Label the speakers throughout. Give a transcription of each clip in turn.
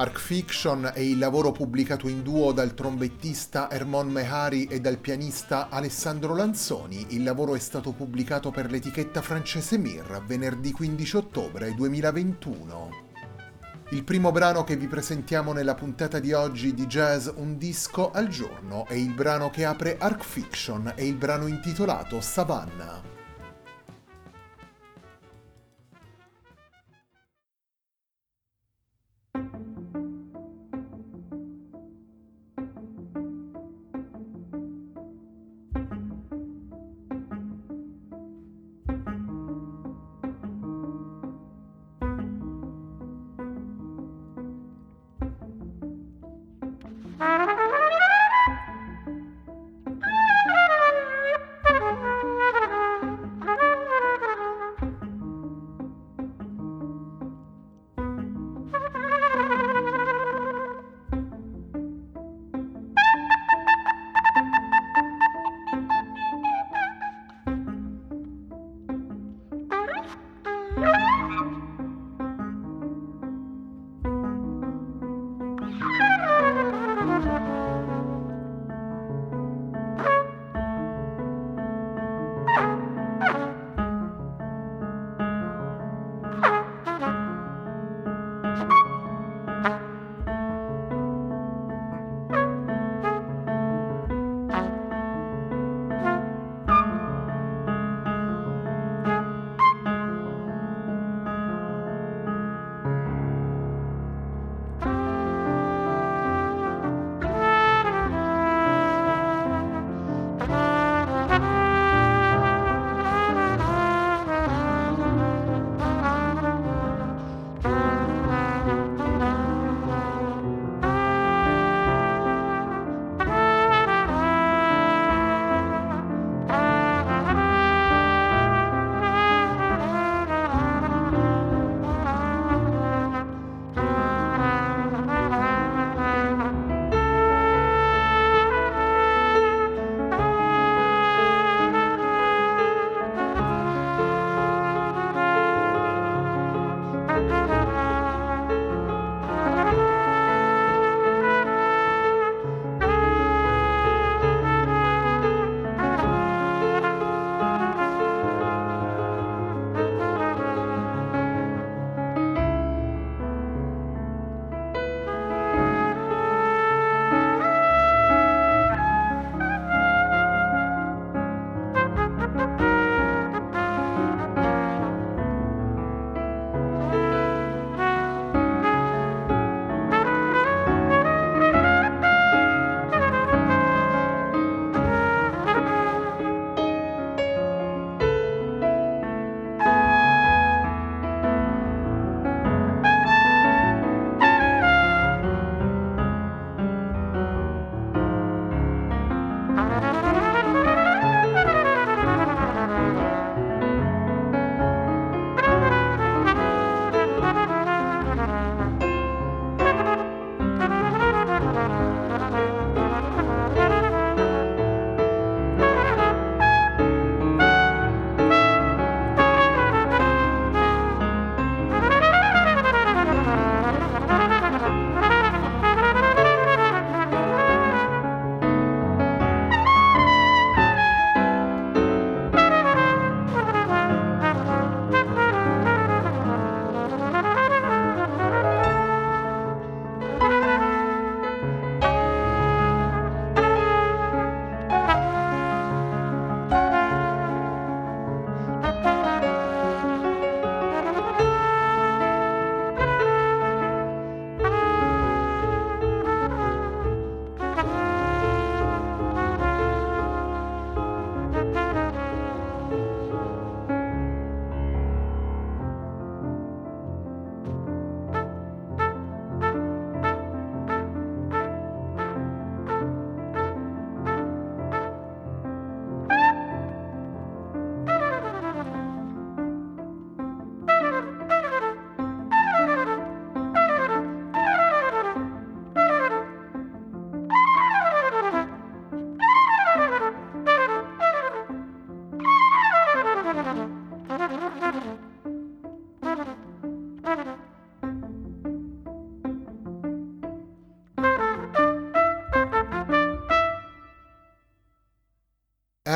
Speaker 1: Arc Fiction è il lavoro pubblicato in duo dal trombettista Hermon Mehari e dal pianista Alessandro Lanzoni. Il lavoro è stato pubblicato per l'etichetta francese Mir venerdì 15 ottobre 2021. Il primo brano che vi presentiamo nella puntata di oggi di Jazz Un disco al giorno è il brano che apre Arc Fiction e il brano intitolato Savannah.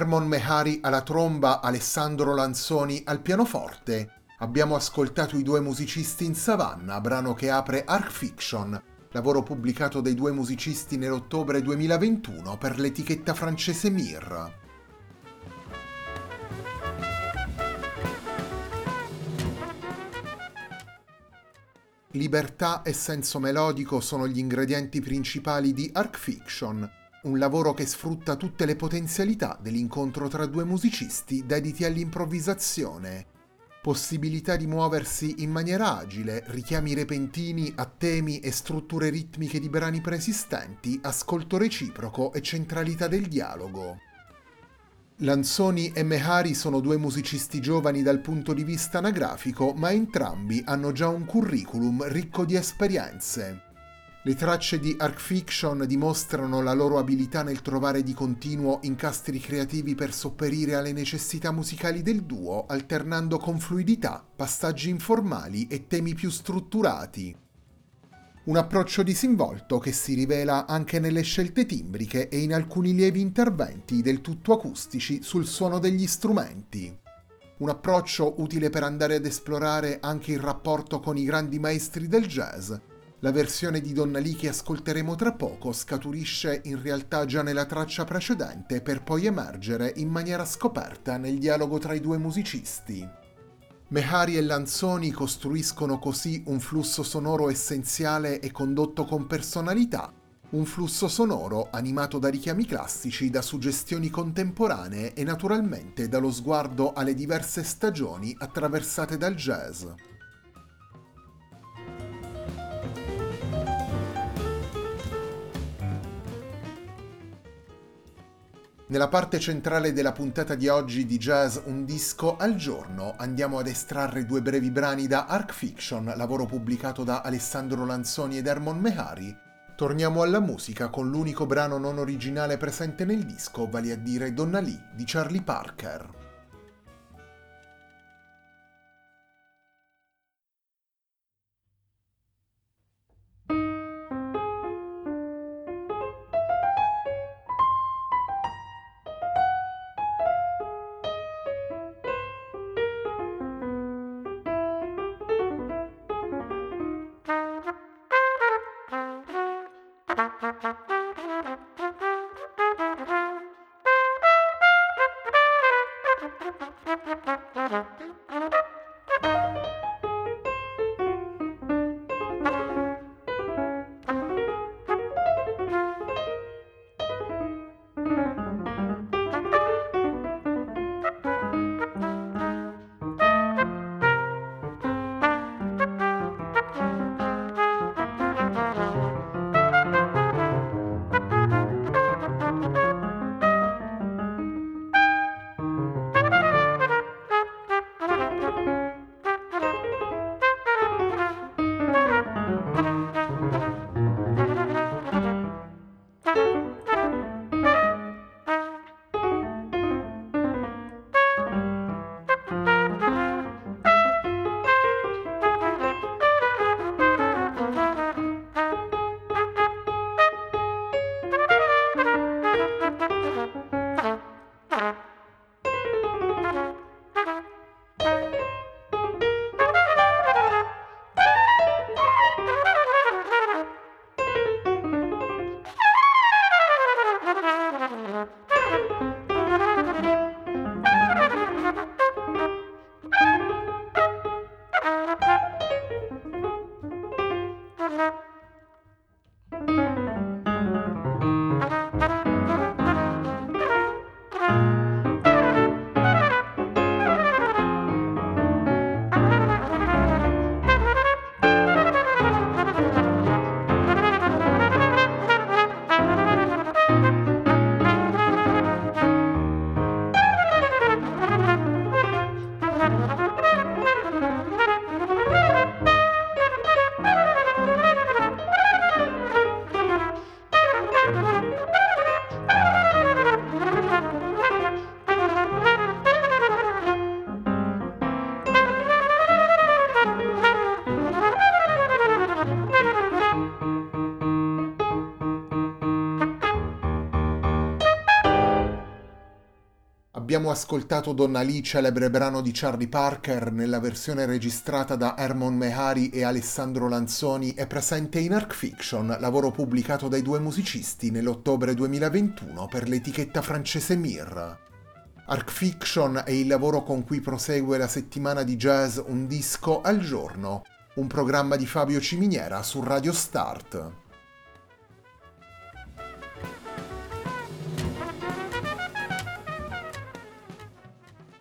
Speaker 1: Hermon Mehari alla tromba, Alessandro Lanzoni al pianoforte. Abbiamo ascoltato i due musicisti in Savannah, brano che apre Arc Fiction, lavoro pubblicato dai due musicisti nell'ottobre 2021 per l'etichetta francese Mir. Libertà e senso melodico sono gli ingredienti principali di Arc Fiction, un lavoro che sfrutta tutte le potenzialità dell'incontro tra due musicisti dediti all'improvvisazione possibilità di muoversi in maniera agile, richiami repentini a temi e strutture ritmiche di brani preesistenti, ascolto reciproco e centralità del dialogo. Lanzoni e Mehari sono due musicisti giovani dal punto di vista anagrafico, ma entrambi hanno già un curriculum ricco di esperienze. Le tracce di Arc Fiction dimostrano la loro abilità nel trovare di continuo incastri creativi per sopperire alle necessità musicali del duo, alternando con fluidità passaggi informali e temi più strutturati. Un approccio disinvolto che si rivela anche nelle scelte timbriche e in alcuni lievi interventi del tutto acustici sul suono degli strumenti. Un approccio utile per andare ad esplorare anche il rapporto con i grandi maestri del jazz, la versione di Donna Lee che ascolteremo tra poco scaturisce in realtà già nella traccia precedente per poi emergere in maniera scoperta nel dialogo tra i due musicisti. Mehari e Lanzoni costruiscono così un flusso sonoro essenziale e condotto con personalità, un flusso sonoro animato da richiami classici, da suggestioni contemporanee e naturalmente dallo sguardo alle diverse stagioni attraversate dal jazz. Nella parte centrale della puntata di oggi di Jazz Un disco al giorno andiamo ad estrarre due brevi brani da Arc Fiction, lavoro pubblicato da Alessandro Lanzoni ed Hermon Mehari. Torniamo alla musica con l'unico brano non originale presente nel disco, vale a dire Donna Lee di Charlie Parker. Abbiamo ascoltato Donna Lee, celebre brano di Charlie Parker, nella versione registrata da Hermon Mehari e Alessandro Lanzoni e presente in Arc Fiction, lavoro pubblicato dai due musicisti nell'ottobre 2021 per l'etichetta francese Mir. Arc Fiction è il lavoro con cui prosegue la settimana di jazz Un disco al giorno, un programma di Fabio Ciminiera su Radio Start.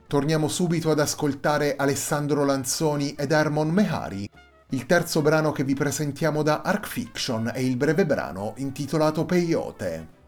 Speaker 1: Torniamo subito ad ascoltare Alessandro Lanzoni ed Hermon Mehari. Il terzo brano che vi presentiamo da Arc Fiction è il breve brano intitolato Peyote.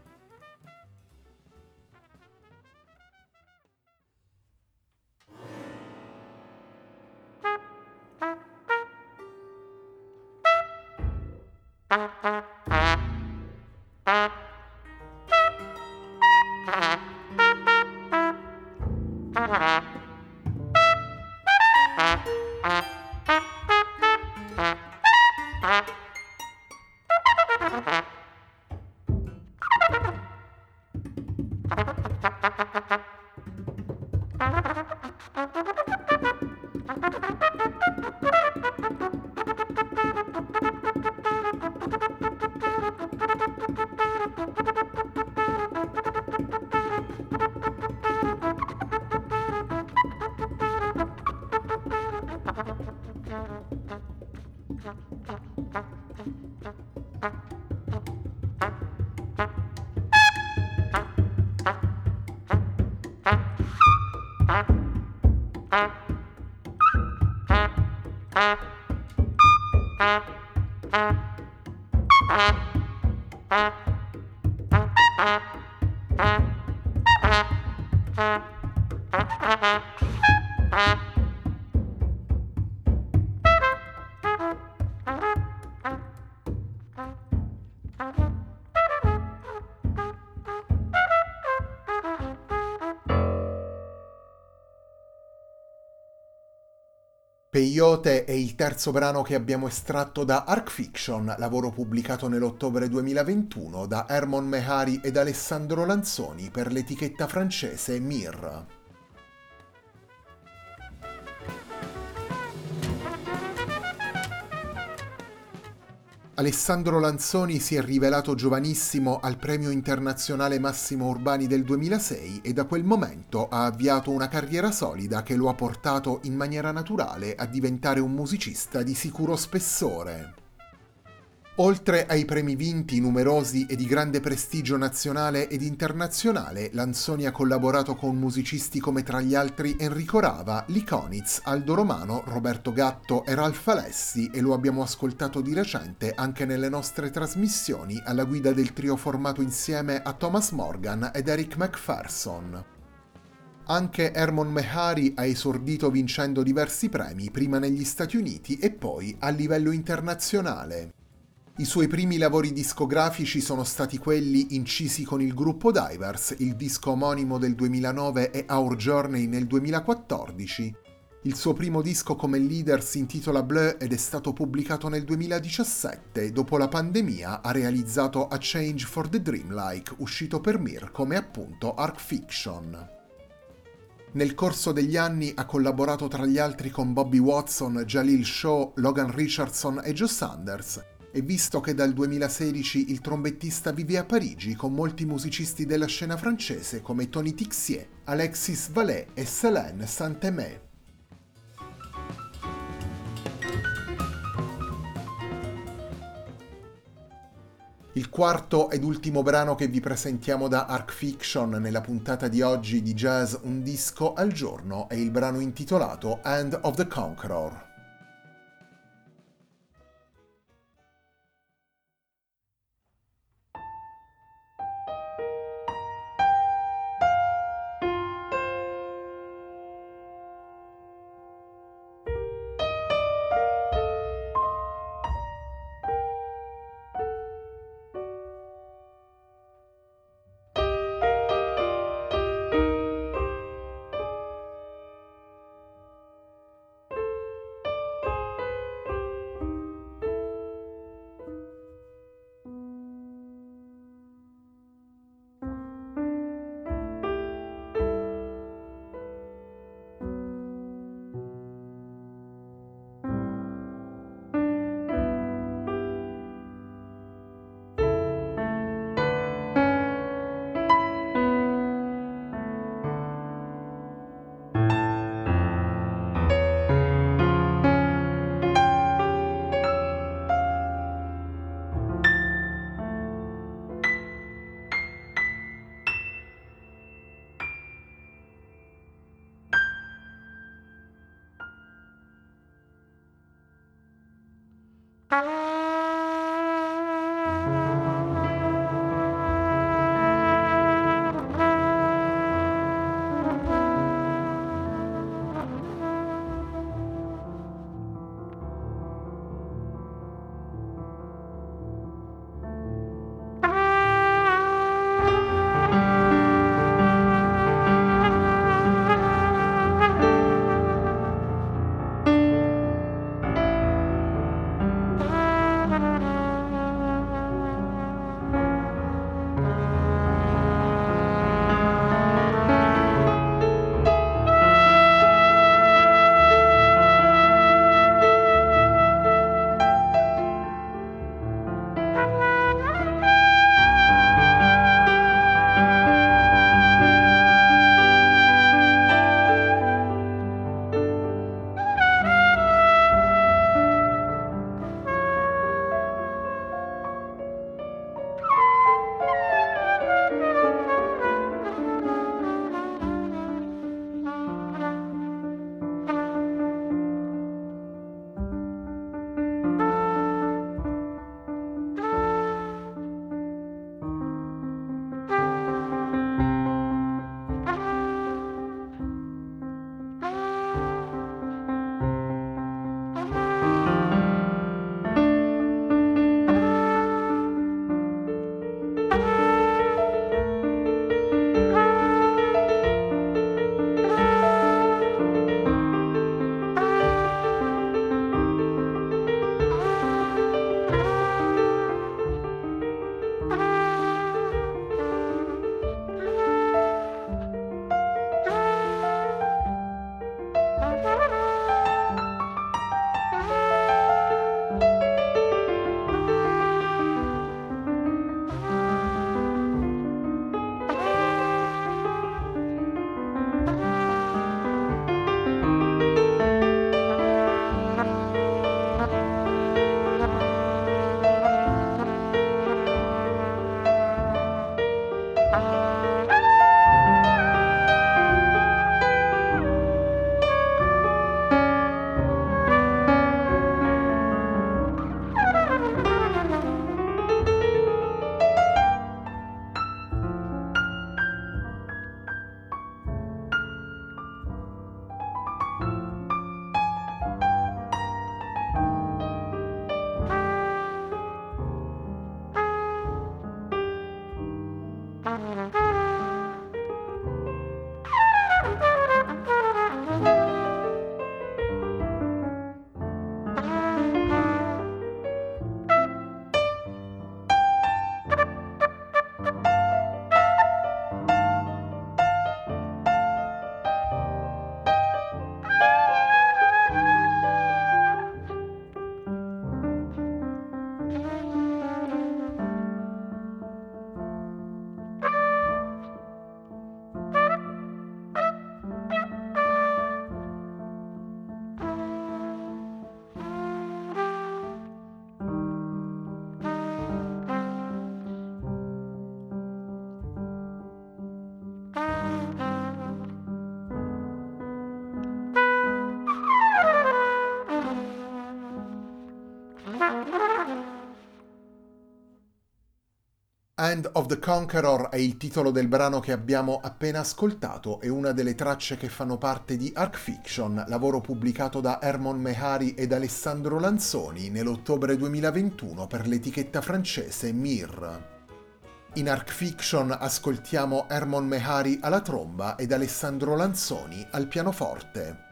Speaker 1: Peyote è il terzo brano che abbiamo estratto da Arc Fiction, lavoro pubblicato nell'ottobre 2021 da Hermon Mehari ed Alessandro Lanzoni per l'etichetta francese Mir. Alessandro Lanzoni si è rivelato giovanissimo al Premio Internazionale Massimo Urbani del 2006 e da quel momento ha avviato una carriera solida che lo ha portato in maniera naturale a diventare un musicista di sicuro spessore. Oltre ai premi vinti numerosi e di grande prestigio nazionale ed internazionale, Lanzoni ha collaborato con musicisti come tra gli altri Enrico Rava, Liconitz, Aldo Romano, Roberto Gatto e Ralph Alessi e lo abbiamo ascoltato di recente anche nelle nostre trasmissioni alla guida del trio formato insieme a Thomas Morgan ed Eric McPherson. Anche Hermon Mehari ha esordito vincendo diversi premi prima negli Stati Uniti e poi a livello internazionale. I suoi primi lavori discografici sono stati quelli incisi con il gruppo Divers, il disco omonimo del 2009 e Our Journey nel 2014. Il suo primo disco come leader si intitola Bleu ed è stato pubblicato nel 2017. Dopo la pandemia ha realizzato A Change for the Dreamlike, uscito per Mir come appunto Arc Fiction. Nel corso degli anni ha collaborato tra gli altri con Bobby Watson, Jalil Shaw, Logan Richardson e Joe Sanders e visto che dal 2016 il trombettista vive a Parigi con molti musicisti della scena francese come Tony Tixier, Alexis Vallet e Céline Saint-Aimé. Il quarto ed ultimo brano che vi presentiamo da Arc Fiction nella puntata di oggi di Jazz Un disco al giorno è il brano intitolato End of the Conqueror. End of the Conqueror è il titolo del brano che abbiamo appena ascoltato e una delle tracce che fanno parte di Arc Fiction, lavoro pubblicato da Hermon Mehari ed Alessandro Lanzoni nell'ottobre 2021 per l'etichetta francese Mir. In Arc Fiction ascoltiamo Hermon Mehari alla tromba ed Alessandro Lanzoni al pianoforte.